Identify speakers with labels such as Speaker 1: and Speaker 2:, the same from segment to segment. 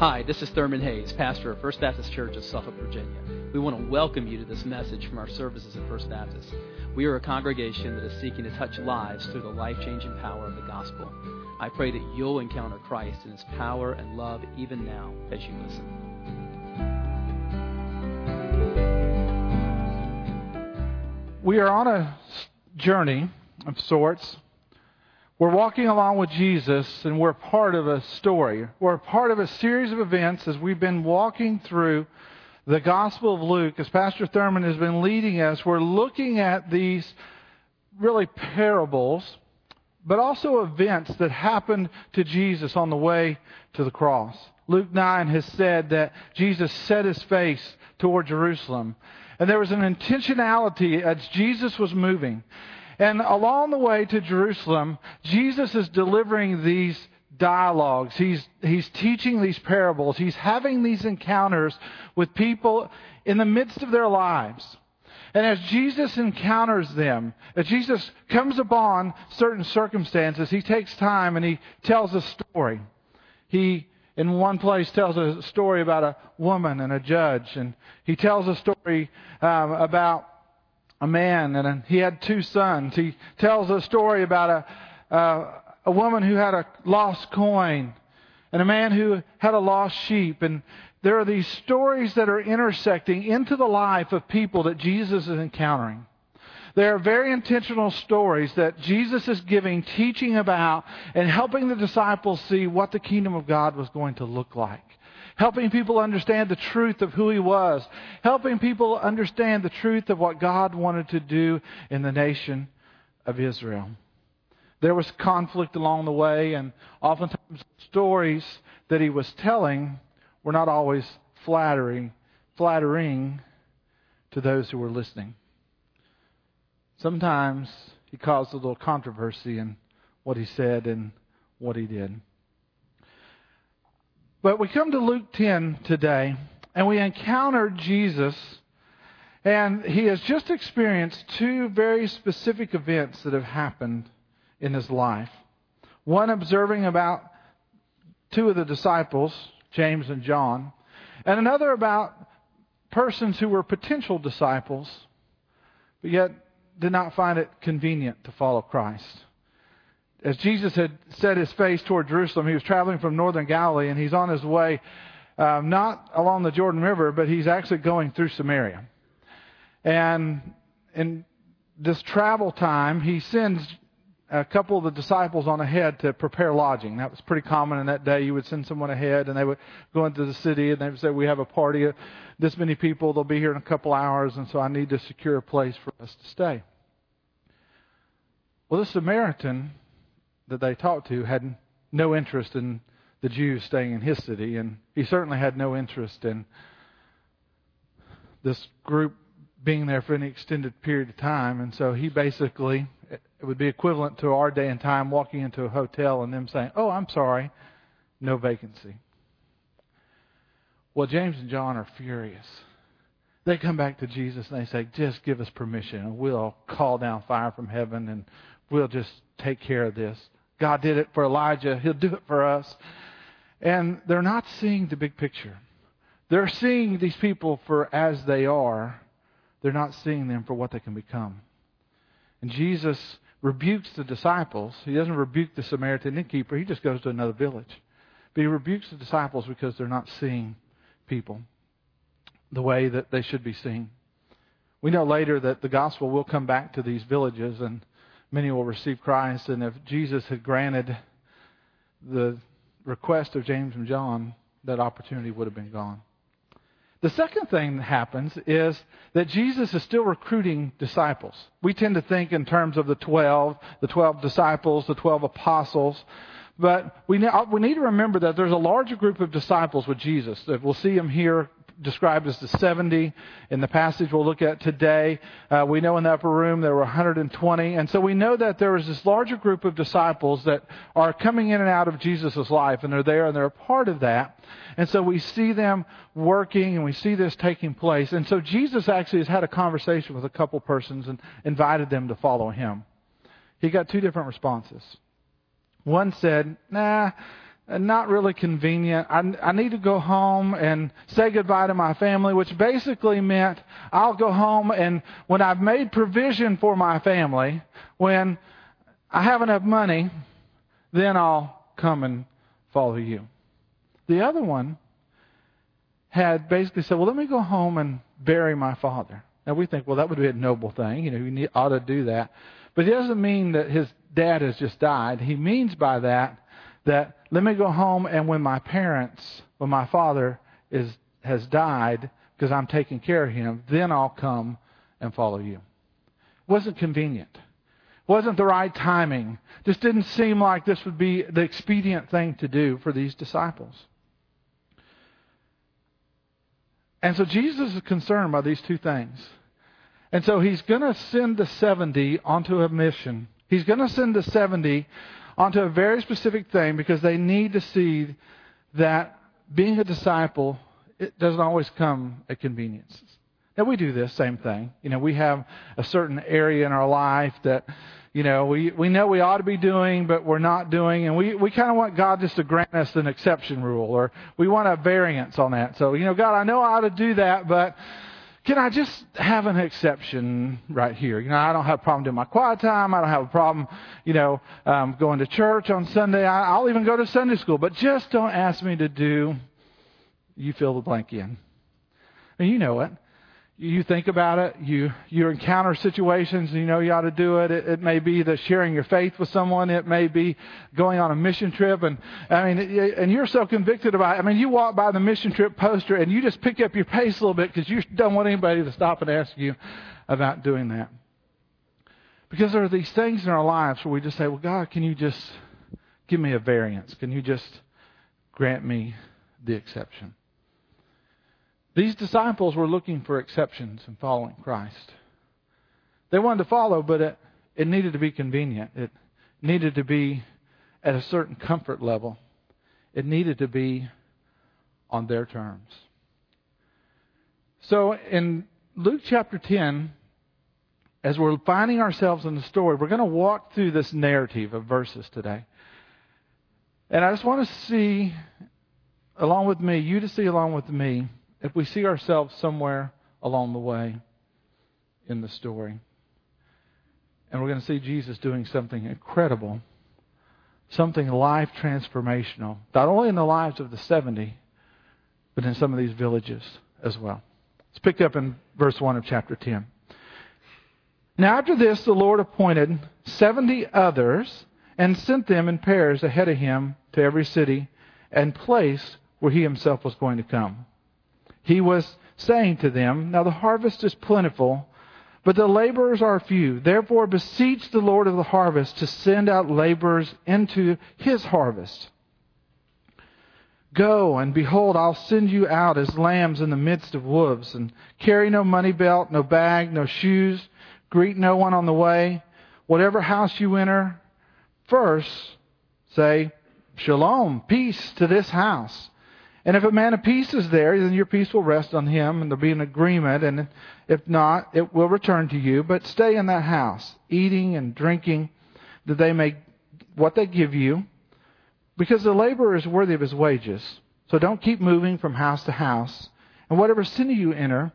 Speaker 1: Hi, this is Thurman Hayes, pastor of First Baptist Church of Suffolk, Virginia. We want to welcome you to this message from our services at First Baptist. We are a congregation that is seeking to touch lives through the life changing power of the gospel. I pray that you'll encounter Christ in his power and love even now as you listen.
Speaker 2: We are on a journey of sorts we're walking along with Jesus and we're part of a story. We're part of a series of events as we've been walking through the Gospel of Luke. As Pastor Thurman has been leading us, we're looking at these really parables, but also events that happened to Jesus on the way to the cross. Luke 9 has said that Jesus set his face toward Jerusalem. And there was an intentionality as Jesus was moving. And along the way to Jerusalem, Jesus is delivering these dialogues. He's, he's teaching these parables. He's having these encounters with people in the midst of their lives. And as Jesus encounters them, as Jesus comes upon certain circumstances, he takes time and he tells a story. He, in one place, tells a story about a woman and a judge, and he tells a story um, about a man, and he had two sons. He tells a story about a, a woman who had a lost coin and a man who had a lost sheep. And there are these stories that are intersecting into the life of people that Jesus is encountering. They are very intentional stories that Jesus is giving, teaching about, and helping the disciples see what the kingdom of God was going to look like helping people understand the truth of who he was, helping people understand the truth of what God wanted to do in the nation of Israel. There was conflict along the way, and oftentimes stories that he was telling were not always flattering, flattering to those who were listening. Sometimes he caused a little controversy in what he said and what he did. But we come to Luke 10 today, and we encounter Jesus, and he has just experienced two very specific events that have happened in his life. One observing about two of the disciples, James and John, and another about persons who were potential disciples, but yet did not find it convenient to follow Christ as Jesus had set his face toward Jerusalem, he was traveling from northern Galilee and he's on his way um, not along the Jordan River, but he's actually going through Samaria. And in this travel time, he sends a couple of the disciples on ahead to prepare lodging. That was pretty common in that day. You would send someone ahead, and they would go into the city, and they would say, "We have a party of this many people. They'll be here in a couple hours, and so I need to secure a place for us to stay." Well, the Samaritan that they talked to had no interest in the Jews staying in his city, and he certainly had no interest in this group being there for any extended period of time. And so he basically, it would be equivalent to our day and time walking into a hotel and them saying, Oh, I'm sorry, no vacancy. Well, James and John are furious. They come back to Jesus and they say, Just give us permission, and we'll call down fire from heaven and we'll just take care of this. God did it for Elijah. He'll do it for us. And they're not seeing the big picture. They're seeing these people for as they are. They're not seeing them for what they can become. And Jesus rebukes the disciples. He doesn't rebuke the Samaritan innkeeper. He just goes to another village. But he rebukes the disciples because they're not seeing people the way that they should be seen. We know later that the gospel will come back to these villages and many will receive Christ. And if Jesus had granted the request of James and John, that opportunity would have been gone. The second thing that happens is that Jesus is still recruiting disciples. We tend to think in terms of the 12, the 12 disciples, the 12 apostles. But we need to remember that there's a larger group of disciples with Jesus. We'll see them here described as the 70 in the passage we'll look at today. Uh, we know in the upper room there were 120. And so we know that there is this larger group of disciples that are coming in and out of Jesus' life, and they're there and they're a part of that. And so we see them working and we see this taking place. And so Jesus actually has had a conversation with a couple persons and invited them to follow him. He got two different responses. One said, Nah, not really convenient. I, I need to go home and say goodbye to my family, which basically meant I'll go home and when I've made provision for my family, when I have enough money, then I'll come and follow you. The other one had basically said, Well, let me go home and bury my father. Now we think, well, that would be a noble thing. You know, you ought to do that. But it doesn't mean that his dad has just died. He means by that that let me go home and when my parents, when my father is has died because I'm taking care of him, then I'll come and follow you. It wasn't convenient. It wasn't the right timing. Just didn't seem like this would be the expedient thing to do for these disciples. And so Jesus is concerned by these two things. And so he's going to send the 70 onto a mission. He's going to send the 70 onto a very specific thing because they need to see that being a disciple it doesn't always come at conveniences. Now we do this same thing. You know, we have a certain area in our life that you know, we, we know we ought to be doing, but we're not doing, and we, we kind of want God just to grant us an exception rule, or we want a variance on that. So, you know, God, I know I ought to do that, but can I just have an exception right here? You know, I don't have a problem doing my quiet time. I don't have a problem, you know, um, going to church on Sunday. I, I'll even go to Sunday school, but just don't ask me to do, you fill the blank in. And you know it you think about it, you, you encounter situations, you know you ought to do it. it. It may be the sharing your faith with someone. It may be going on a mission trip. And, I mean, and you're so convicted about it. I mean, you walk by the mission trip poster and you just pick up your pace a little bit because you don't want anybody to stop and ask you about doing that. Because there are these things in our lives where we just say, well, God, can you just give me a variance? Can you just grant me the exception? These disciples were looking for exceptions in following Christ. They wanted to follow, but it, it needed to be convenient. It needed to be at a certain comfort level. It needed to be on their terms. So in Luke chapter 10, as we're finding ourselves in the story, we're going to walk through this narrative of verses today. And I just want to see, along with me, you to see along with me, if we see ourselves somewhere along the way in the story. And we're going to see Jesus doing something incredible, something life transformational, not only in the lives of the 70, but in some of these villages as well. It's picked up in verse 1 of chapter 10. Now, after this, the Lord appointed 70 others and sent them in pairs ahead of him to every city and place where he himself was going to come he was saying to them, Now the harvest is plentiful, but the laborers are few. Therefore, beseech the Lord of the harvest to send out laborers into his harvest. Go, and behold, I'll send you out as lambs in the midst of wolves, and carry no money belt, no bag, no shoes, greet no one on the way. Whatever house you enter, first say, Shalom, peace to this house. And if a man of peace is there, then your peace will rest on him, and there'll be an agreement. And if not, it will return to you. But stay in that house, eating and drinking, that they may what they give you, because the laborer is worthy of his wages. So don't keep moving from house to house. And whatever city you enter,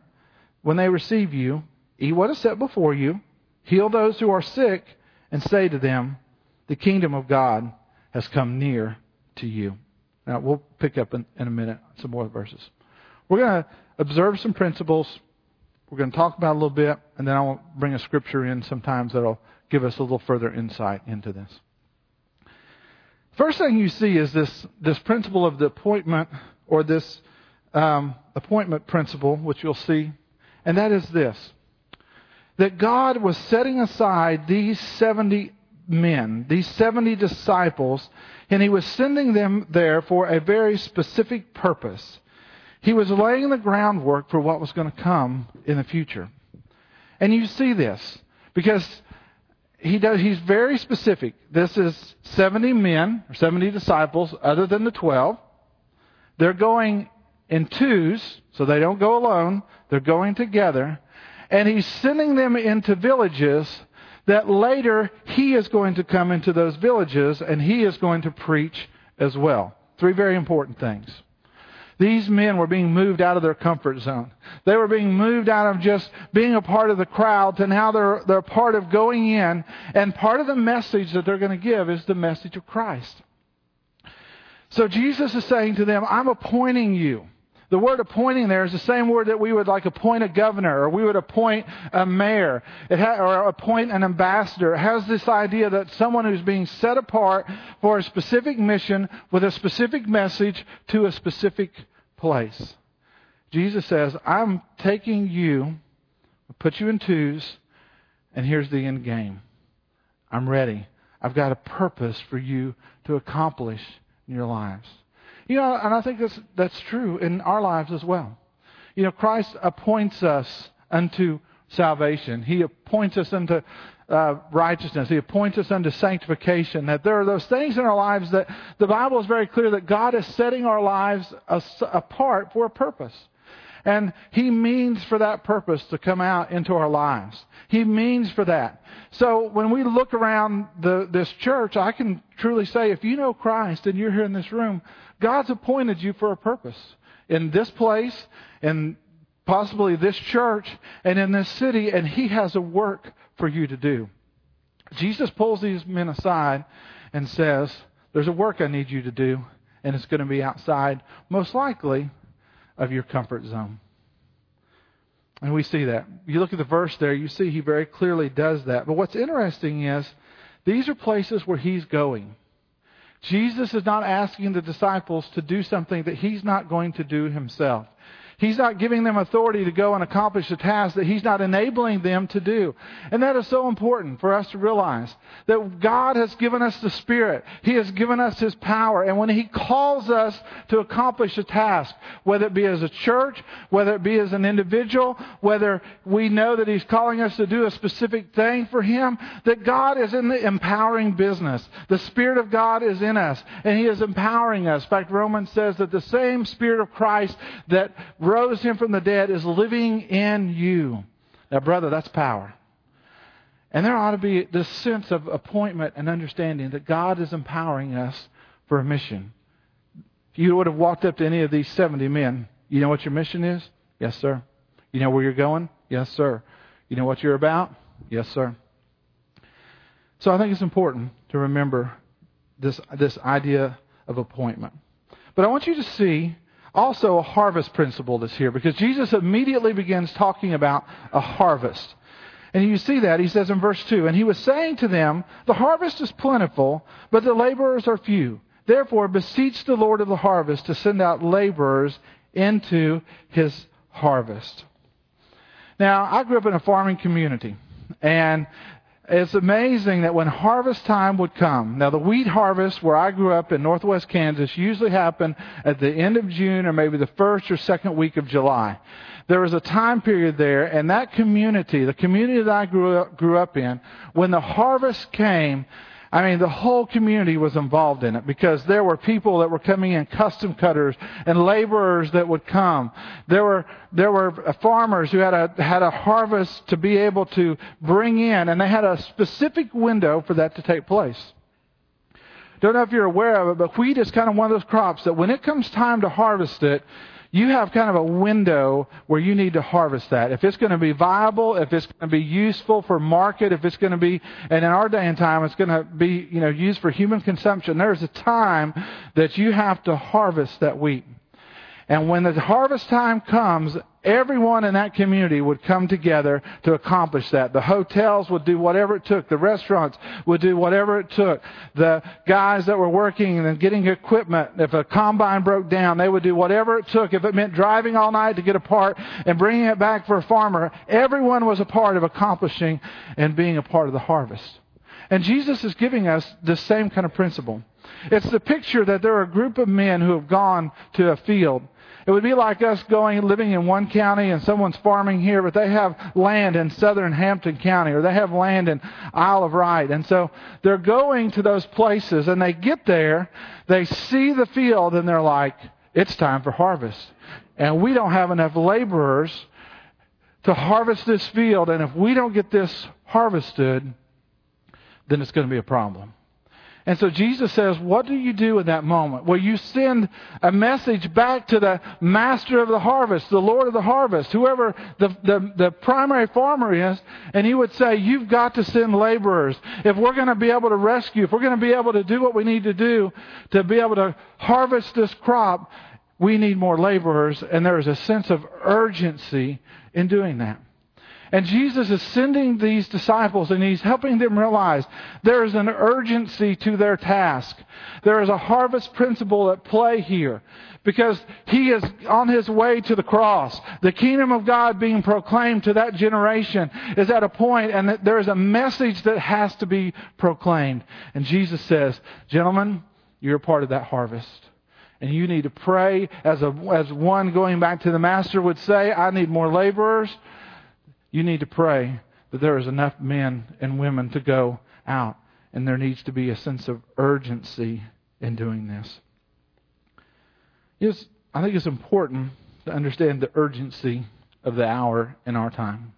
Speaker 2: when they receive you, eat what is set before you, heal those who are sick, and say to them, The kingdom of God has come near to you. Now, we'll pick up in, in a minute some more verses. We're going to observe some principles. We're going to talk about a little bit, and then I'll bring a scripture in sometimes that'll give us a little further insight into this. First thing you see is this, this principle of the appointment, or this um, appointment principle, which you'll see, and that is this that God was setting aside these 70 men, these 70 disciples, and he was sending them there for a very specific purpose. He was laying the groundwork for what was going to come in the future. And you see this because he does, he's very specific. This is 70 men, or 70 disciples, other than the 12. They're going in twos, so they don't go alone. They're going together. And he's sending them into villages that later he is going to come into those villages and he is going to preach as well. three very important things. These men were being moved out of their comfort zone. They were being moved out of just being a part of the crowd to now they're, they're part of going in. And part of the message that they're going to give is the message of Christ. So Jesus is saying to them, I'm appointing you. The word appointing there is the same word that we would like appoint a governor or we would appoint a mayor ha- or appoint an ambassador. It has this idea that someone who's being set apart for a specific mission with a specific message to a specific place. Jesus says, I'm taking you, put you in twos, and here's the end game. I'm ready. I've got a purpose for you to accomplish in your lives. You know, and I think that's, that's true in our lives as well. You know, Christ appoints us unto salvation. He appoints us unto uh, righteousness. He appoints us unto sanctification. That there are those things in our lives that the Bible is very clear that God is setting our lives as, apart for a purpose. And He means for that purpose to come out into our lives. He means for that. So when we look around the, this church, I can truly say if you know Christ and you're here in this room, God's appointed you for a purpose. In this place, in possibly this church, and in this city, and He has a work for you to do. Jesus pulls these men aside and says, There's a work I need you to do, and it's going to be outside, most likely, of your comfort zone. And we see that. You look at the verse there, you see he very clearly does that. But what's interesting is these are places where he's going. Jesus is not asking the disciples to do something that he's not going to do himself. He's not giving them authority to go and accomplish a task that He's not enabling them to do. And that is so important for us to realize that God has given us the Spirit. He has given us His power. And when He calls us to accomplish a task, whether it be as a church, whether it be as an individual, whether we know that He's calling us to do a specific thing for Him, that God is in the empowering business. The Spirit of God is in us, and He is empowering us. In fact, Romans says that the same Spirit of Christ that rose him from the dead is living in you. Now, brother, that's power. And there ought to be this sense of appointment and understanding that God is empowering us for a mission. If you would have walked up to any of these 70 men, you know what your mission is? Yes, sir. You know where you're going? Yes, sir. You know what you're about? Yes, sir. So I think it's important to remember this, this idea of appointment. But I want you to see also a harvest principle that's here because Jesus immediately begins talking about a harvest. And you see that. He says in verse 2 And he was saying to them, The harvest is plentiful, but the laborers are few. Therefore, beseech the Lord of the harvest to send out laborers into his harvest. Now, I grew up in a farming community. And it's amazing that when harvest time would come, now the wheat harvest where I grew up in northwest Kansas usually happened at the end of June or maybe the first or second week of July. There was a time period there, and that community, the community that I grew up, grew up in, when the harvest came, I mean, the whole community was involved in it because there were people that were coming in, custom cutters and laborers that would come. There were, there were farmers who had a, had a harvest to be able to bring in, and they had a specific window for that to take place. Don't know if you're aware of it, but wheat is kind of one of those crops that when it comes time to harvest it, you have kind of a window where you need to harvest that. If it's going to be viable, if it's going to be useful for market, if it's going to be, and in our day and time, it's going to be, you know, used for human consumption, there's a time that you have to harvest that wheat. And when the harvest time comes, everyone in that community would come together to accomplish that. The hotels would do whatever it took. The restaurants would do whatever it took. The guys that were working and getting equipment, if a combine broke down, they would do whatever it took. If it meant driving all night to get a part and bringing it back for a farmer, everyone was a part of accomplishing and being a part of the harvest. And Jesus is giving us the same kind of principle. It's the picture that there are a group of men who have gone to a field it would be like us going living in one county and someone's farming here, but they have land in Southampton County or they have land in Isle of Wight. And so they're going to those places and they get there, they see the field and they're like, it's time for harvest. And we don't have enough laborers to harvest this field. And if we don't get this harvested, then it's going to be a problem. And so Jesus says, What do you do in that moment? Well, you send a message back to the master of the harvest, the Lord of the harvest, whoever the, the, the primary farmer is, and he would say, You've got to send laborers. If we're going to be able to rescue, if we're going to be able to do what we need to do to be able to harvest this crop, we need more laborers. And there is a sense of urgency in doing that. And Jesus is sending these disciples and he's helping them realize there is an urgency to their task. There is a harvest principle at play here because he is on his way to the cross. The kingdom of God being proclaimed to that generation is at a point and there is a message that has to be proclaimed. And Jesus says, gentlemen, you're part of that harvest. And you need to pray as, a, as one going back to the master would say, I need more laborers. You need to pray that there is enough men and women to go out. And there needs to be a sense of urgency in doing this. Yes, I think it's important to understand the urgency of the hour in our time.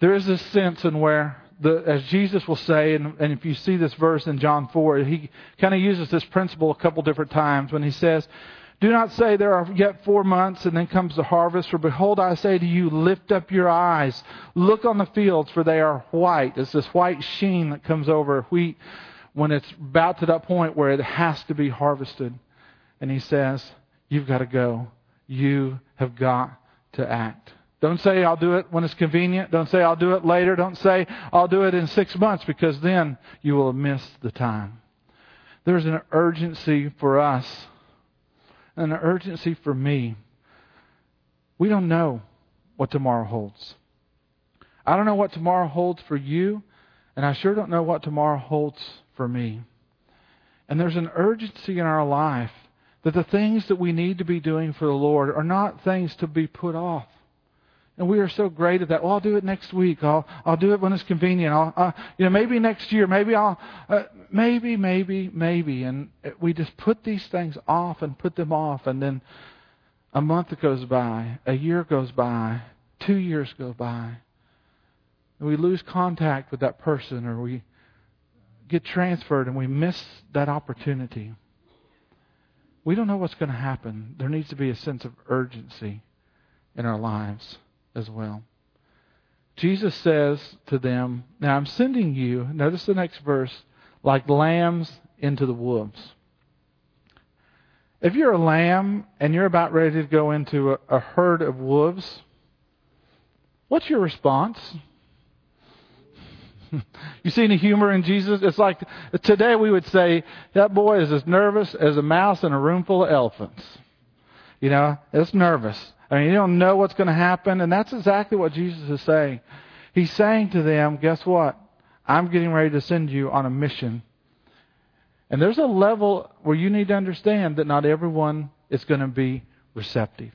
Speaker 2: There is this sense in where, the, as Jesus will say, and, and if you see this verse in John 4, he kind of uses this principle a couple different times when he says, do not say there are yet four months and then comes the harvest, for behold, I say to you, lift up your eyes, look on the fields, for they are white. It's this white sheen that comes over wheat when it's about to that point where it has to be harvested. And he says, You've got to go. You have got to act. Don't say I'll do it when it's convenient. Don't say I'll do it later. Don't say I'll do it in six months because then you will miss the time. There's an urgency for us an urgency for me. We don't know what tomorrow holds. I don't know what tomorrow holds for you, and I sure don't know what tomorrow holds for me. And there's an urgency in our life that the things that we need to be doing for the Lord are not things to be put off. And we are so great at that. Well, I'll do it next week. I'll I'll do it when it's convenient. I'll uh, you know maybe next year. Maybe I'll uh, maybe maybe maybe. And we just put these things off and put them off, and then a month goes by, a year goes by, two years go by, and we lose contact with that person, or we get transferred and we miss that opportunity. We don't know what's going to happen. There needs to be a sense of urgency in our lives as well. Jesus says to them, Now I'm sending you, notice the next verse, like lambs into the wolves. If you're a lamb and you're about ready to go into a, a herd of wolves, what's your response? you see any humor in Jesus? It's like today we would say, that boy is as nervous as a mouse in a room full of elephants. You know, it's nervous. I mean, you don't know what's going to happen. And that's exactly what Jesus is saying. He's saying to them, guess what? I'm getting ready to send you on a mission. And there's a level where you need to understand that not everyone is going to be receptive.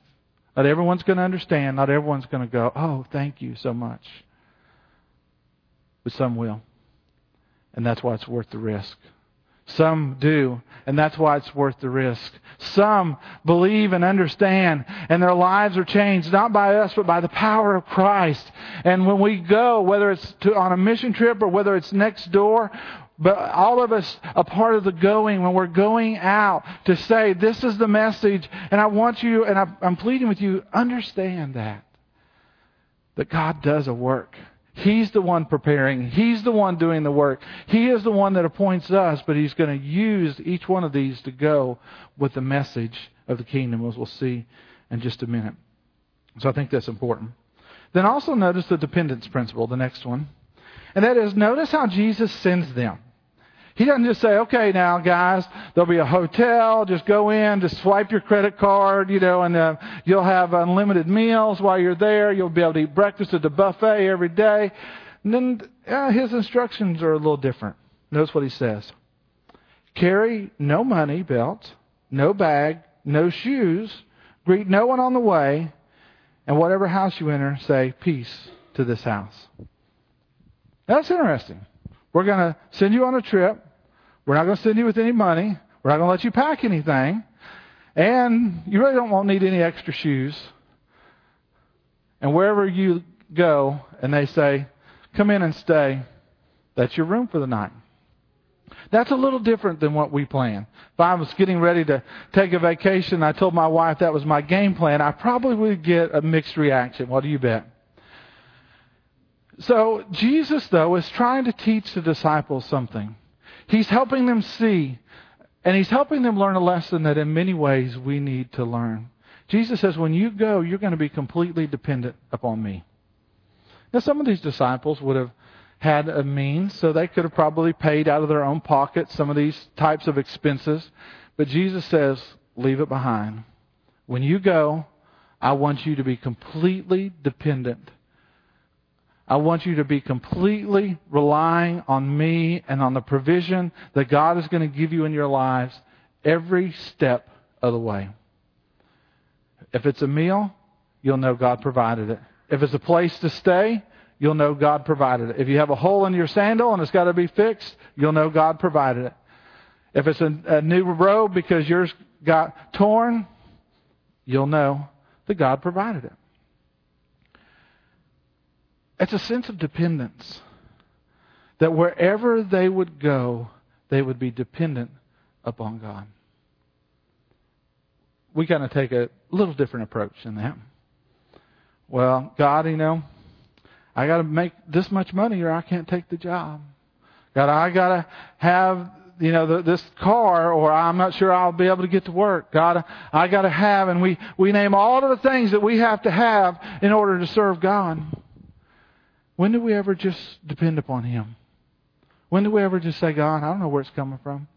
Speaker 2: Not everyone's going to understand. Not everyone's going to go, oh, thank you so much. But some will. And that's why it's worth the risk. Some do, and that's why it's worth the risk. Some believe and understand, and their lives are changed, not by us, but by the power of Christ. And when we go, whether it's to, on a mission trip or whether it's next door, but all of us a part of the going when we're going out to say, this is the message, and I want you, and I'm pleading with you, understand that. That God does a work. He's the one preparing. He's the one doing the work. He is the one that appoints us, but He's going to use each one of these to go with the message of the kingdom, as we'll see in just a minute. So I think that's important. Then also notice the dependence principle, the next one. And that is, notice how Jesus sends them. He doesn't just say, okay, now, guys, there'll be a hotel. Just go in, just swipe your credit card, you know, and uh, you'll have unlimited meals while you're there. You'll be able to eat breakfast at the buffet every day. And then uh, his instructions are a little different. Notice what he says Carry no money belt, no bag, no shoes, greet no one on the way, and whatever house you enter, say, Peace to this house. That's interesting. We're going to send you on a trip. We're not going to send you with any money. We're not going to let you pack anything. And you really don't want need any extra shoes. And wherever you go and they say, come in and stay, that's your room for the night. That's a little different than what we plan. If I was getting ready to take a vacation, I told my wife that was my game plan, I probably would get a mixed reaction. What do you bet? So Jesus, though, is trying to teach the disciples something. He's helping them see, and he's helping them learn a lesson that in many ways we need to learn. Jesus says, when you go, you're going to be completely dependent upon me. Now, some of these disciples would have had a means, so they could have probably paid out of their own pocket some of these types of expenses. But Jesus says, leave it behind. When you go, I want you to be completely dependent. I want you to be completely relying on me and on the provision that God is going to give you in your lives every step of the way. If it's a meal, you'll know God provided it. If it's a place to stay, you'll know God provided it. If you have a hole in your sandal and it's got to be fixed, you'll know God provided it. If it's a, a new robe because yours got torn, you'll know that God provided it. It's a sense of dependence. That wherever they would go, they would be dependent upon God. We kind of take a little different approach in that. Well, God, you know, I got to make this much money or I can't take the job. God, I got to have you know the, this car or I'm not sure I'll be able to get to work. God, I got to have and we we name all of the things that we have to have in order to serve God. When do we ever just depend upon him? When do we ever just say, God, I don't know where it's coming from.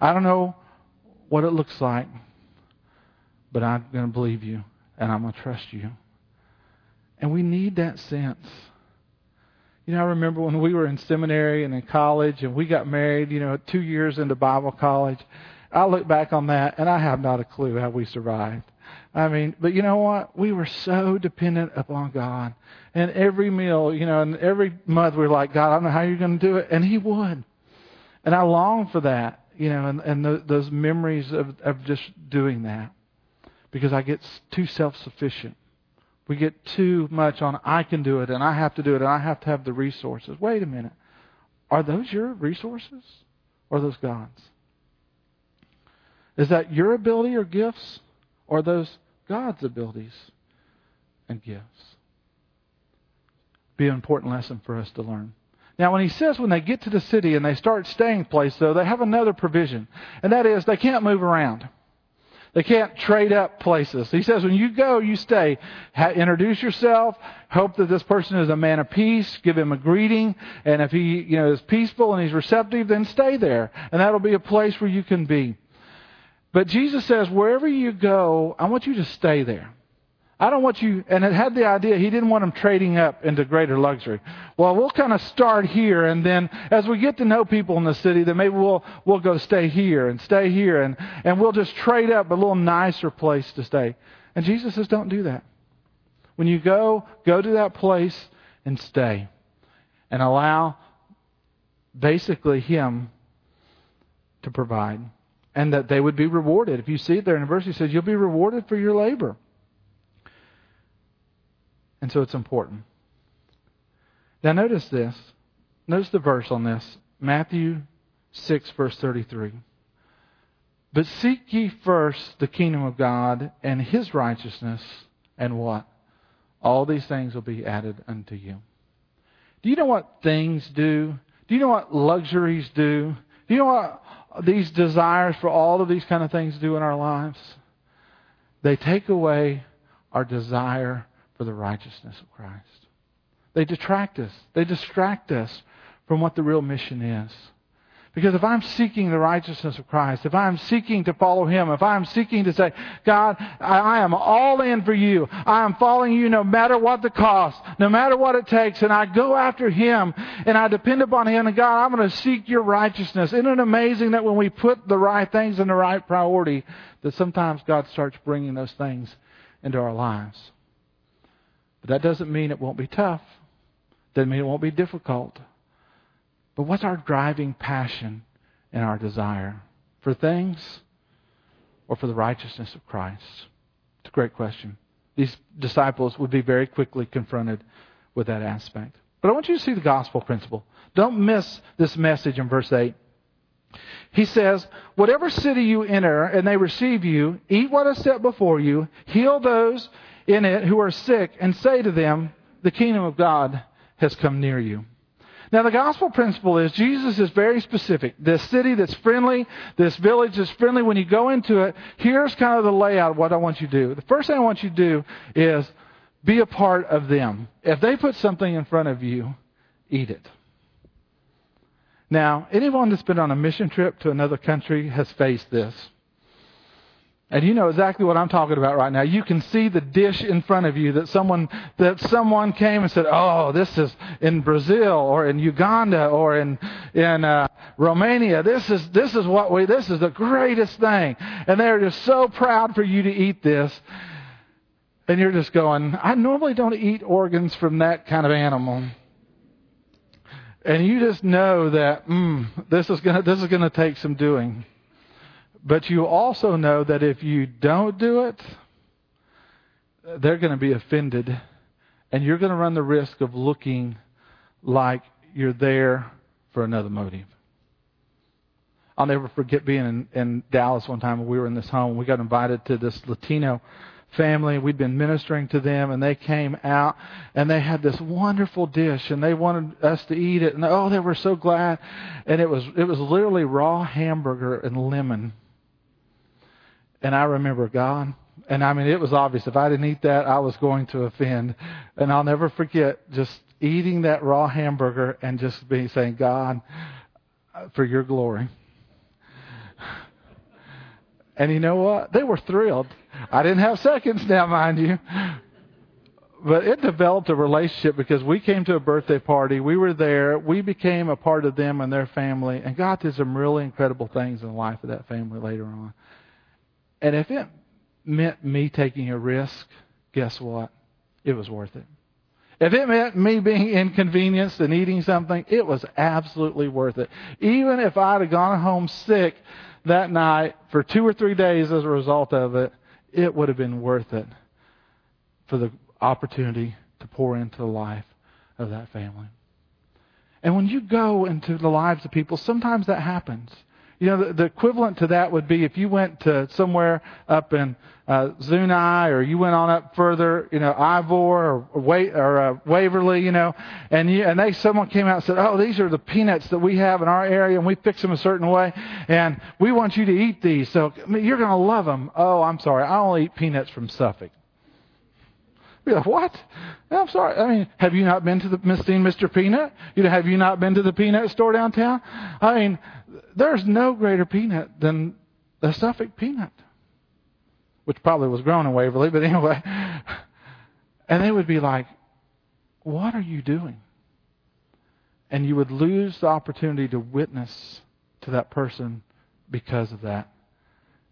Speaker 2: I don't know what it looks like, but I'm going to believe you and I'm going to trust you. And we need that sense. You know, I remember when we were in seminary and in college and we got married, you know, two years into Bible college. I look back on that and I have not a clue how we survived. I mean, but you know what? We were so dependent upon God. And every meal, you know, and every month we were like, God, I don't know how you're going to do it. And He would. And I long for that, you know, and, and the, those memories of, of just doing that because I get too self sufficient. We get too much on, I can do it and I have to do it and I have to have the resources. Wait a minute. Are those your resources or those God's? Is that your ability or gifts or those God's abilities and gifts? Be an important lesson for us to learn. Now, when he says when they get to the city and they start staying place, though, they have another provision. And that is they can't move around. They can't trade up places. He says, when you go, you stay. Ha- introduce yourself. Hope that this person is a man of peace. Give him a greeting. And if he, you know, is peaceful and he's receptive, then stay there. And that'll be a place where you can be. But Jesus says, wherever you go, I want you to stay there. I don't want you, and it had the idea, he didn't want them trading up into greater luxury. Well, we'll kind of start here, and then as we get to know people in the city, then maybe we'll, we'll go stay here and stay here, and, and we'll just trade up a little nicer place to stay. And Jesus says, don't do that. When you go, go to that place and stay. And allow basically Him to provide. And that they would be rewarded. If you see it there in verse, He says, you'll be rewarded for your labor. And so it's important. Now, notice this. Notice the verse on this Matthew 6, verse 33. But seek ye first the kingdom of God and his righteousness, and what? All these things will be added unto you. Do you know what things do? Do you know what luxuries do? Do you know what these desires for all of these kind of things do in our lives? They take away our desire for the righteousness of Christ. They detract us, they distract us from what the real mission is. Because if I'm seeking the righteousness of Christ, if I'm seeking to follow Him, if I'm seeking to say, God, I, I, am all in for you. I am following you no matter what the cost, no matter what it takes, and I go after Him and I depend upon Him, and God, I'm going to seek your righteousness. Isn't it amazing that when we put the right things in the right priority, that sometimes God starts bringing those things into our lives? But that doesn't mean it won't be tough. Doesn't mean it won't be difficult. But what's our driving passion and our desire? For things or for the righteousness of Christ? It's a great question. These disciples would be very quickly confronted with that aspect. But I want you to see the gospel principle. Don't miss this message in verse 8. He says, Whatever city you enter and they receive you, eat what is set before you, heal those in it who are sick, and say to them, The kingdom of God has come near you. Now, the gospel principle is Jesus is very specific. This city that's friendly, this village that's friendly, when you go into it, here's kind of the layout of what I want you to do. The first thing I want you to do is be a part of them. If they put something in front of you, eat it. Now, anyone that's been on a mission trip to another country has faced this. And you know exactly what I'm talking about right now. You can see the dish in front of you that someone that someone came and said, "Oh, this is in Brazil or in Uganda or in in uh, Romania. This is this is what we this is the greatest thing." And they're just so proud for you to eat this. And you're just going, "I normally don't eat organs from that kind of animal." And you just know that mm, this is gonna this is going to take some doing. But you also know that if you don't do it, they're going to be offended. And you're going to run the risk of looking like you're there for another motive. I'll never forget being in, in Dallas one time when we were in this home. We got invited to this Latino family. We'd been ministering to them, and they came out and they had this wonderful dish, and they wanted us to eat it. And oh, they were so glad. And it was it was literally raw hamburger and lemon and I remember God. And I mean, it was obvious. If I didn't eat that, I was going to offend. And I'll never forget just eating that raw hamburger and just being saying, God, for your glory. And you know what? They were thrilled. I didn't have seconds now, mind you. But it developed a relationship because we came to a birthday party. We were there. We became a part of them and their family. And God did some really incredible things in the life of that family later on. And if it meant me taking a risk, guess what? It was worth it. If it meant me being inconvenienced and eating something, it was absolutely worth it. Even if I'd have gone home sick that night for two or three days as a result of it, it would have been worth it for the opportunity to pour into the life of that family. And when you go into the lives of people, sometimes that happens. You know, the, the equivalent to that would be if you went to somewhere up in uh, Zuni or you went on up further, you know, Ivor or, or, or uh, Waverly, you know, and you, and they someone came out and said, "Oh, these are the peanuts that we have in our area, and we fix them a certain way, and we want you to eat these, so I mean, you're going to love them." Oh, I'm sorry, I only eat peanuts from Suffolk. You're like, what? No, I'm sorry. I mean, have you not been to the seen Mr. Peanut? You know, have you not been to the peanut store downtown? I mean, there's no greater peanut than the Suffolk peanut, which probably was grown in Waverly, but anyway. And they would be like, What are you doing? And you would lose the opportunity to witness to that person because of that.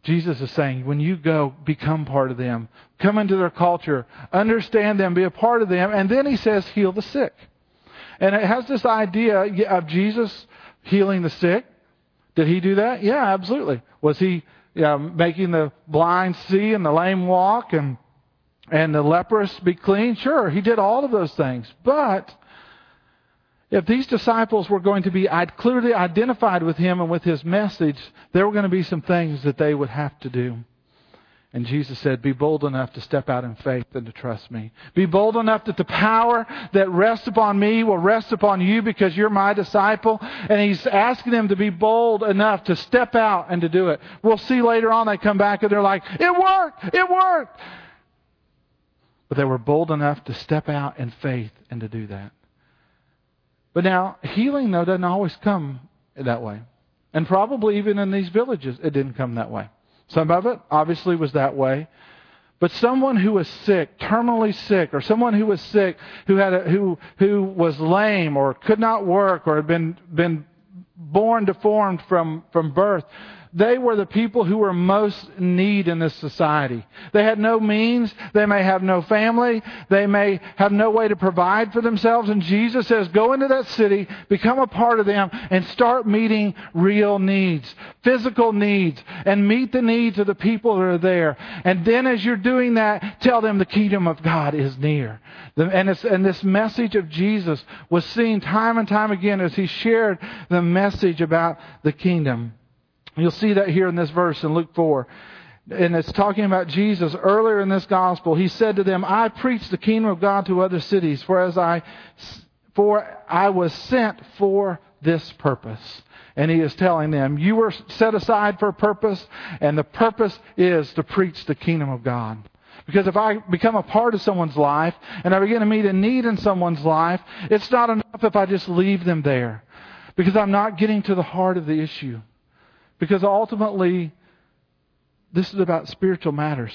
Speaker 2: Jesus is saying, when you go, become part of them. Come into their culture. Understand them. Be a part of them. And then he says, heal the sick. And it has this idea of Jesus healing the sick. Did he do that? Yeah, absolutely. Was he yeah, making the blind see and the lame walk and and the leprous be clean? Sure, he did all of those things. But if these disciples were going to be clearly identified with him and with his message, there were going to be some things that they would have to do. And Jesus said, Be bold enough to step out in faith and to trust me. Be bold enough that the power that rests upon me will rest upon you because you're my disciple. And he's asking them to be bold enough to step out and to do it. We'll see later on they come back and they're like, It worked! It worked! But they were bold enough to step out in faith and to do that. But now, healing, though, doesn't always come that way. And probably even in these villages, it didn't come that way. Some of it obviously was that way. But someone who was sick, terminally sick, or someone who was sick, who had a, who who was lame or could not work or had been been born deformed from from birth, they were the people who were most in need in this society. They had no means. They may have no family. They may have no way to provide for themselves. And Jesus says, go into that city, become a part of them, and start meeting real needs, physical needs, and meet the needs of the people that are there. And then as you're doing that, tell them the kingdom of God is near. And, and this message of Jesus was seen time and time again as he shared the message about the kingdom. You'll see that here in this verse in Luke 4. And it's talking about Jesus earlier in this gospel. He said to them, I preach the kingdom of God to other cities, for as I, for I was sent for this purpose. And he is telling them, you were set aside for a purpose, and the purpose is to preach the kingdom of God. Because if I become a part of someone's life and I begin to meet a need in someone's life, it's not enough if I just leave them there. Because I'm not getting to the heart of the issue. Because ultimately, this is about spiritual matters.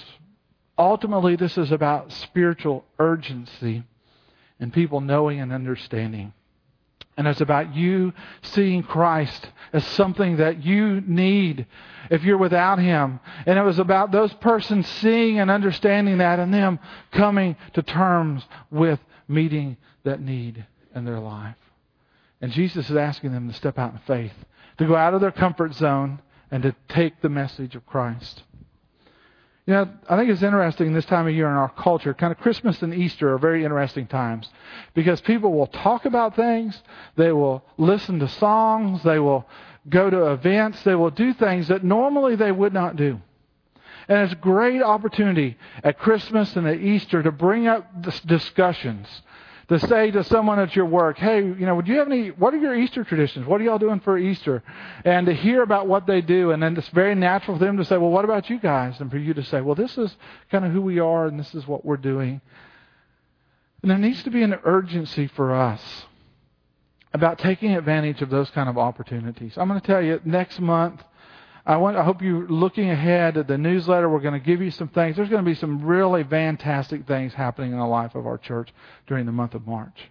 Speaker 2: Ultimately, this is about spiritual urgency and people knowing and understanding. And it's about you seeing Christ as something that you need if you're without Him. And it was about those persons seeing and understanding that and them coming to terms with meeting that need in their life. And Jesus is asking them to step out in faith, to go out of their comfort zone and to take the message of Christ. You know, I think it's interesting this time of year in our culture. Kind of Christmas and Easter are very interesting times because people will talk about things, they will listen to songs, they will go to events, they will do things that normally they would not do. And it's a great opportunity at Christmas and at Easter to bring up discussions to say to someone at your work, hey, you know, would you have any, what are your Easter traditions? What are y'all doing for Easter? And to hear about what they do. And then it's very natural for them to say, well, what about you guys? And for you to say, well, this is kind of who we are and this is what we're doing. And there needs to be an urgency for us about taking advantage of those kind of opportunities. I'm going to tell you, next month, I, want, I hope you're looking ahead at the newsletter. We're going to give you some things. There's going to be some really fantastic things happening in the life of our church during the month of March.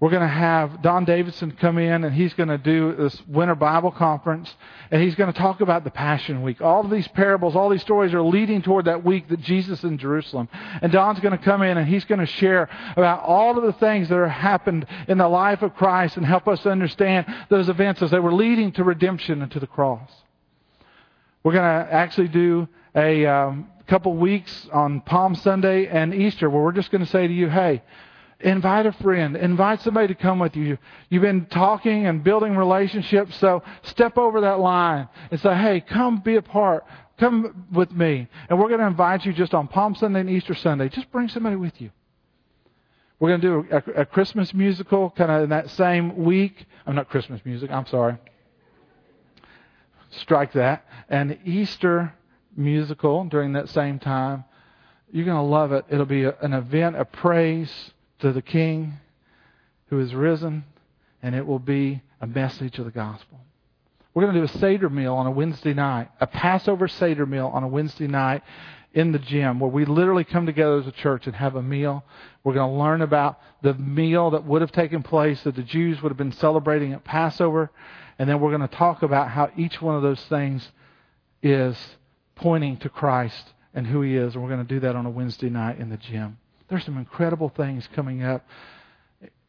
Speaker 2: We're going to have Don Davidson come in and he's going to do this winter Bible conference and he's going to talk about the Passion Week. All of these parables, all these stories are leading toward that week that Jesus in Jerusalem. And Don's going to come in and he's going to share about all of the things that have happened in the life of Christ and help us understand those events as they were leading to redemption and to the cross. We're going to actually do a um, couple weeks on Palm Sunday and Easter where we're just going to say to you, hey, invite a friend, invite somebody to come with you. You've been talking and building relationships, so step over that line and say, hey, come be a part. Come with me. And we're going to invite you just on Palm Sunday and Easter Sunday. Just bring somebody with you. We're going to do a, a Christmas musical kind of in that same week. I'm not Christmas music, I'm sorry strike that. And Easter musical during that same time. You're going to love it. It'll be a, an event of praise to the King who is risen, and it will be a message of the gospel. We're going to do a Seder meal on a Wednesday night, a Passover Seder meal on a Wednesday night in the gym where we literally come together as a church and have a meal. We're going to learn about the meal that would have taken place that the Jews would have been celebrating at Passover. And then we're going to talk about how each one of those things is pointing to Christ and who He is. And we're going to do that on a Wednesday night in the gym. There's some incredible things coming up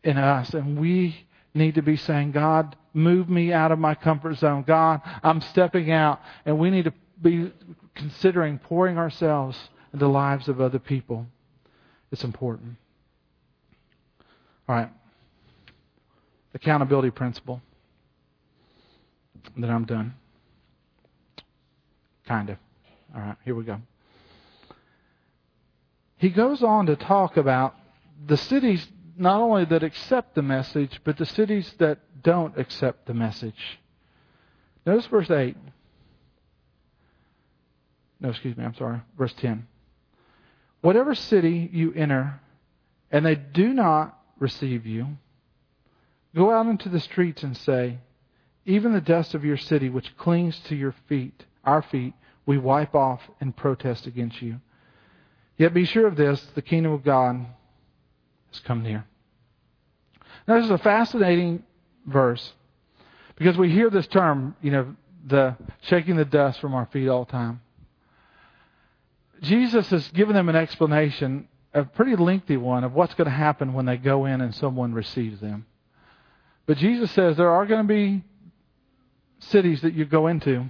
Speaker 2: in us. And we need to be saying, God, move me out of my comfort zone. God, I'm stepping out. And we need to be considering pouring ourselves into the lives of other people. It's important. All right. Accountability principle. Then I'm done. Kind of. All right, here we go. He goes on to talk about the cities not only that accept the message, but the cities that don't accept the message. Notice verse 8. No, excuse me, I'm sorry. Verse 10. Whatever city you enter, and they do not receive you, go out into the streets and say, even the dust of your city, which clings to your feet, our feet, we wipe off in protest against you. Yet be sure of this the kingdom of God has come near. Now, this is a fascinating verse because we hear this term, you know, the shaking the dust from our feet all the time. Jesus has given them an explanation, a pretty lengthy one, of what's going to happen when they go in and someone receives them. But Jesus says there are going to be cities that you go into,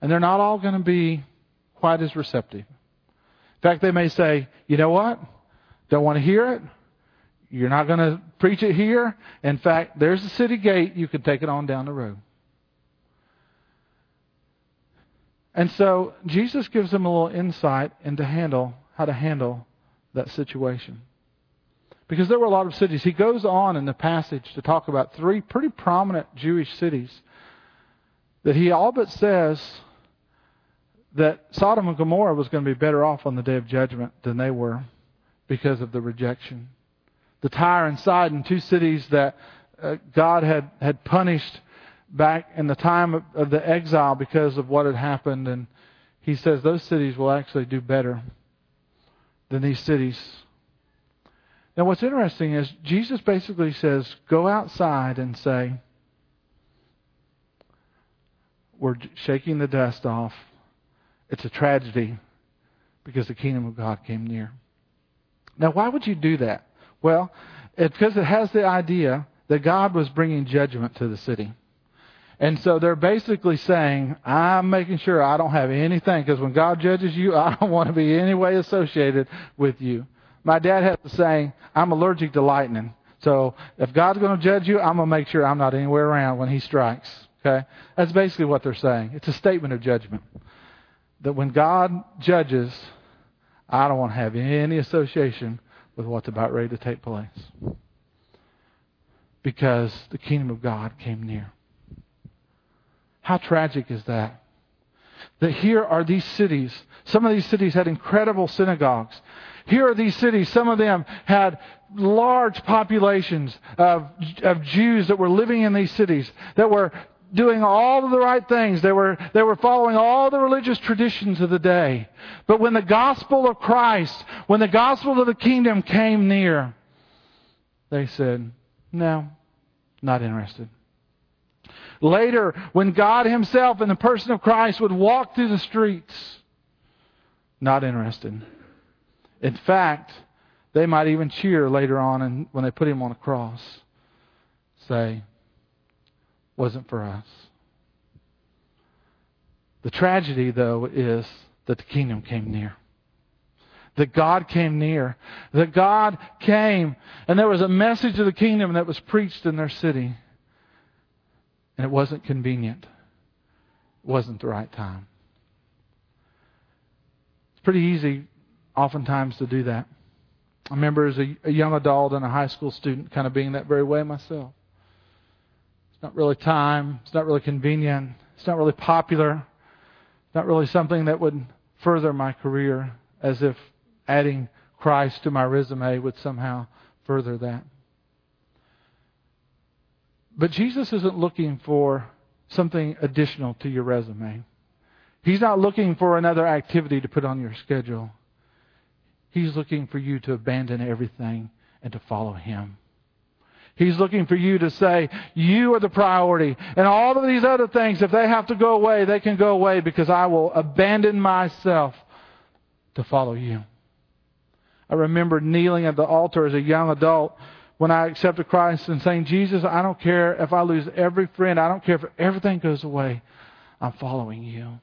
Speaker 2: and they're not all going to be quite as receptive. In fact, they may say, you know what? Don't want to hear it. You're not going to preach it here. In fact, there's the city gate. You can take it on down the road. And so Jesus gives them a little insight into handle how to handle that situation. Because there were a lot of cities. He goes on in the passage to talk about three pretty prominent Jewish cities that he all but says that Sodom and Gomorrah was going to be better off on the day of judgment than they were because of the rejection. The Tyre and Sidon, two cities that uh, God had, had punished back in the time of, of the exile because of what had happened. And he says those cities will actually do better than these cities. Now, what's interesting is Jesus basically says, go outside and say, We're shaking the dust off. It's a tragedy because the kingdom of God came near. Now, why would you do that? Well, it's because it has the idea that God was bringing judgment to the city. And so they're basically saying, I'm making sure I don't have anything, because when God judges you, I don't want to be any way associated with you. My dad had the saying, I'm allergic to lightning. So if God's going to judge you, I'm going to make sure I'm not anywhere around when He strikes. Okay? That's basically what they're saying. It's a statement of judgment. That when God judges, I don't want to have any association with what's about ready to take place. Because the kingdom of God came near. How tragic is that? That here are these cities. Some of these cities had incredible synagogues. Here are these cities. Some of them had large populations of, of Jews that were living in these cities, that were doing all of the right things. They were, they were following all the religious traditions of the day. But when the gospel of Christ, when the gospel of the kingdom came near, they said, no, not interested. Later, when God Himself in the person of Christ would walk through the streets, not interested. In fact, they might even cheer later on and when they put Him on a cross, say, wasn't for us. The tragedy, though, is that the kingdom came near. That God came near. That God came and there was a message of the kingdom that was preached in their city and it wasn't convenient. It wasn't the right time. It's pretty easy, oftentimes, to do that. I remember as a, a young adult and a high school student kind of being that very way myself. It's not really time. It's not really convenient. It's not really popular. It's not really something that would further my career as if adding Christ to my resume would somehow further that. But Jesus isn't looking for something additional to your resume. He's not looking for another activity to put on your schedule. He's looking for you to abandon everything and to follow Him. He's looking for you to say, You are the priority. And all of these other things, if they have to go away, they can go away because I will abandon myself to follow you. I remember kneeling at the altar as a young adult when I accepted Christ and saying, Jesus, I don't care if I lose every friend, I don't care if everything goes away, I'm following you.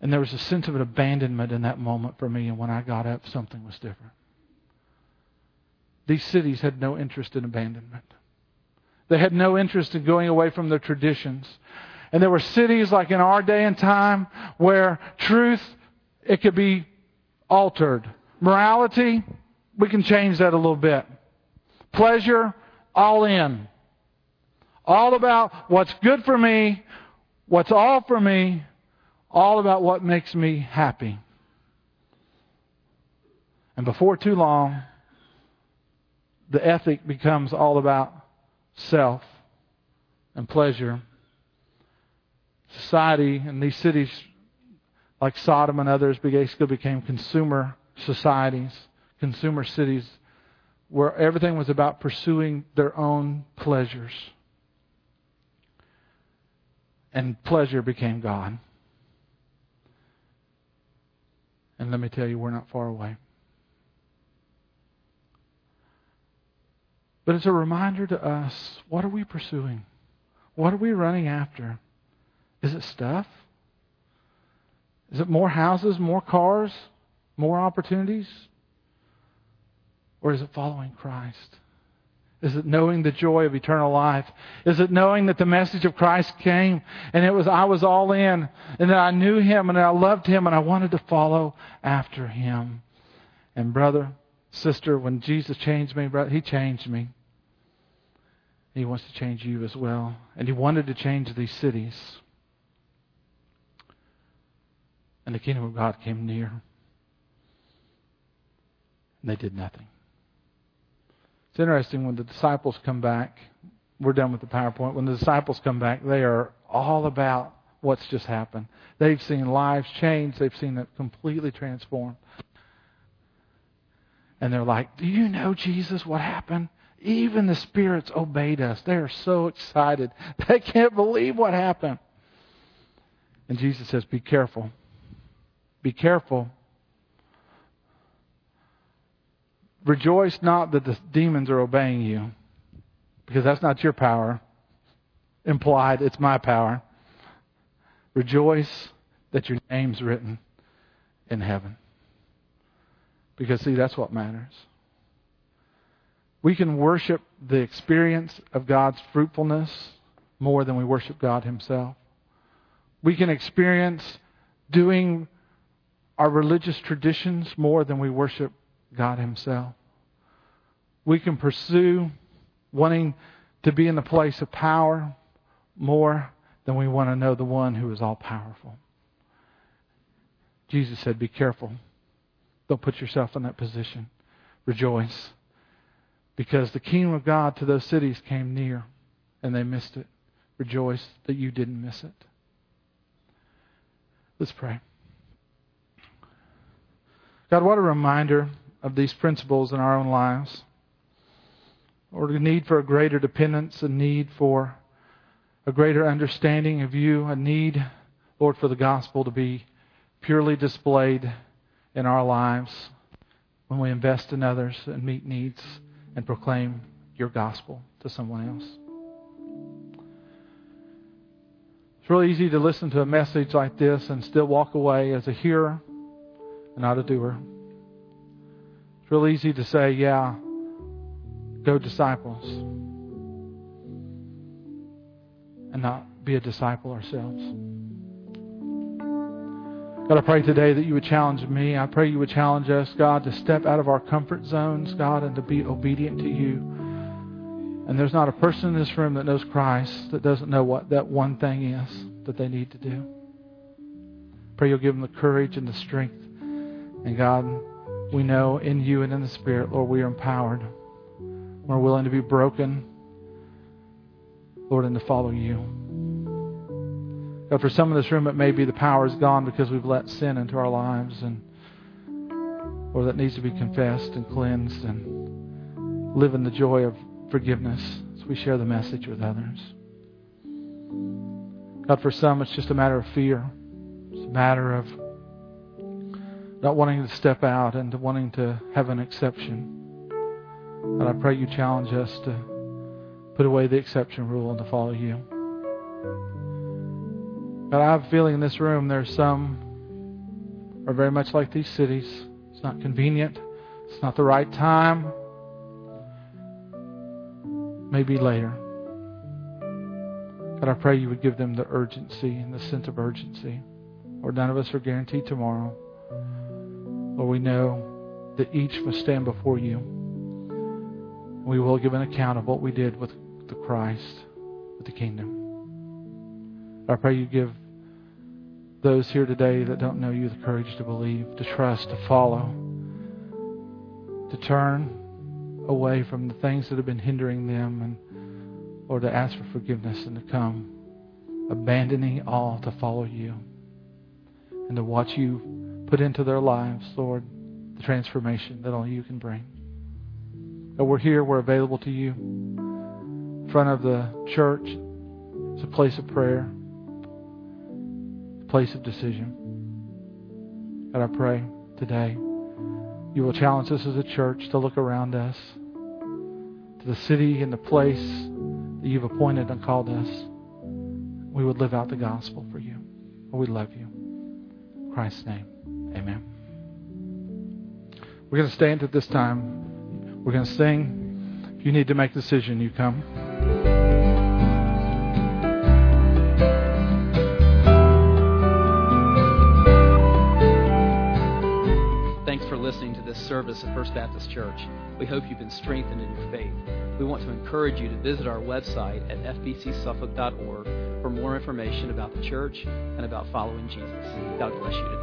Speaker 2: And there was a sense of an abandonment in that moment for me, and when I got up, something was different. These cities had no interest in abandonment. They had no interest in going away from their traditions. And there were cities like in our day and time where truth, it could be altered. Morality, we can change that a little bit pleasure, all in. All about what's good for me, what's all for me, all about what makes me happy. And before too long, the ethic becomes all about self and pleasure. Society and these cities, like Sodom and others, basically became consumer societies, consumer cities where everything was about pursuing their own pleasures. and pleasure became God. And let me tell you, we're not far away. But it's a reminder to us what are we pursuing? What are we running after? Is it stuff? Is it more houses, more cars, more opportunities? Or is it following Christ? Is it knowing the joy of eternal life? Is it knowing that the message of Christ came and it was I was all in and that I knew him and I loved him and I wanted to follow after him? And brother, sister, when Jesus changed me, brother, he changed me. He wants to change you as well. And He wanted to change these cities. And the kingdom of God came near. And they did nothing. It's interesting when the disciples come back. We're done with the PowerPoint. When the disciples come back, they are all about what's just happened. They've seen lives change, they've seen it completely transformed. And they're like, Do you know, Jesus, what happened? Even the spirits obeyed us. They are so excited. They can't believe what happened. And Jesus says, Be careful. Be careful. Rejoice not that the demons are obeying you, because that's not your power. Implied, it's my power. Rejoice that your name's written in heaven. Because, see, that's what matters. We can worship the experience of God's fruitfulness more than we worship God Himself. We can experience doing our religious traditions more than we worship God Himself. We can pursue wanting to be in the place of power more than we want to know the one who is all powerful. Jesus said, Be careful. Don't put yourself in that position. Rejoice because the kingdom of God to those cities came near and they missed it. Rejoice that you didn't miss it. Let's pray. God, what a reminder of these principles in our own lives. Or the need for a greater dependence, a need for a greater understanding of you, a need, Lord, for the gospel to be purely displayed in our lives when we invest in others and meet needs and proclaim your gospel to someone else. It's really easy to listen to a message like this and still walk away as a hearer and not a doer. It's really easy to say, yeah, go disciples, and not be a disciple ourselves. God, I pray today that you would challenge me. I pray you would challenge us, God, to step out of our comfort zones, God, and to be obedient to you. And there's not a person in this room that knows Christ that doesn't know what that one thing is that they need to do. Pray you'll give them the courage and the strength. And God, we know in you and in the Spirit, Lord, we are empowered. We're willing to be broken, Lord, and to follow you. God, for some in this room, it may be the power is gone because we've let sin into our lives, and or that needs to be confessed and cleansed, and live in the joy of forgiveness as we share the message with others. God, for some, it's just a matter of fear. It's a matter of not wanting to step out and wanting to have an exception. And I pray you challenge us to put away the exception rule and to follow you. But I have a feeling in this room there's some are very much like these cities. It's not convenient. It's not the right time. Maybe later. God, I pray you would give them the urgency and the sense of urgency. Or none of us are guaranteed tomorrow. But we know that each must stand before you. We will give an account of what we did with the Christ, with the kingdom. I pray you give those here today that don't know you the courage to believe, to trust, to follow, to turn away from the things that have been hindering them, and or to ask for forgiveness and to come, abandoning all to follow you and to watch you put into their lives, Lord, the transformation that only you can bring. But we're here, we're available to you. In front of the church, it's a place of prayer place of decision. God, I pray today you will challenge us as a church to look around us, to the city and the place that you've appointed and called us. We would live out the gospel for you. We love you. In Christ's name, amen. We're going to stand at this time. We're going to sing. If you need to make a decision, you come.
Speaker 1: Service at First Baptist Church. We hope you've been strengthened in your faith. We want to encourage you to visit our website at fbcsuffolk.org for more information about the church and about following Jesus. God bless you today.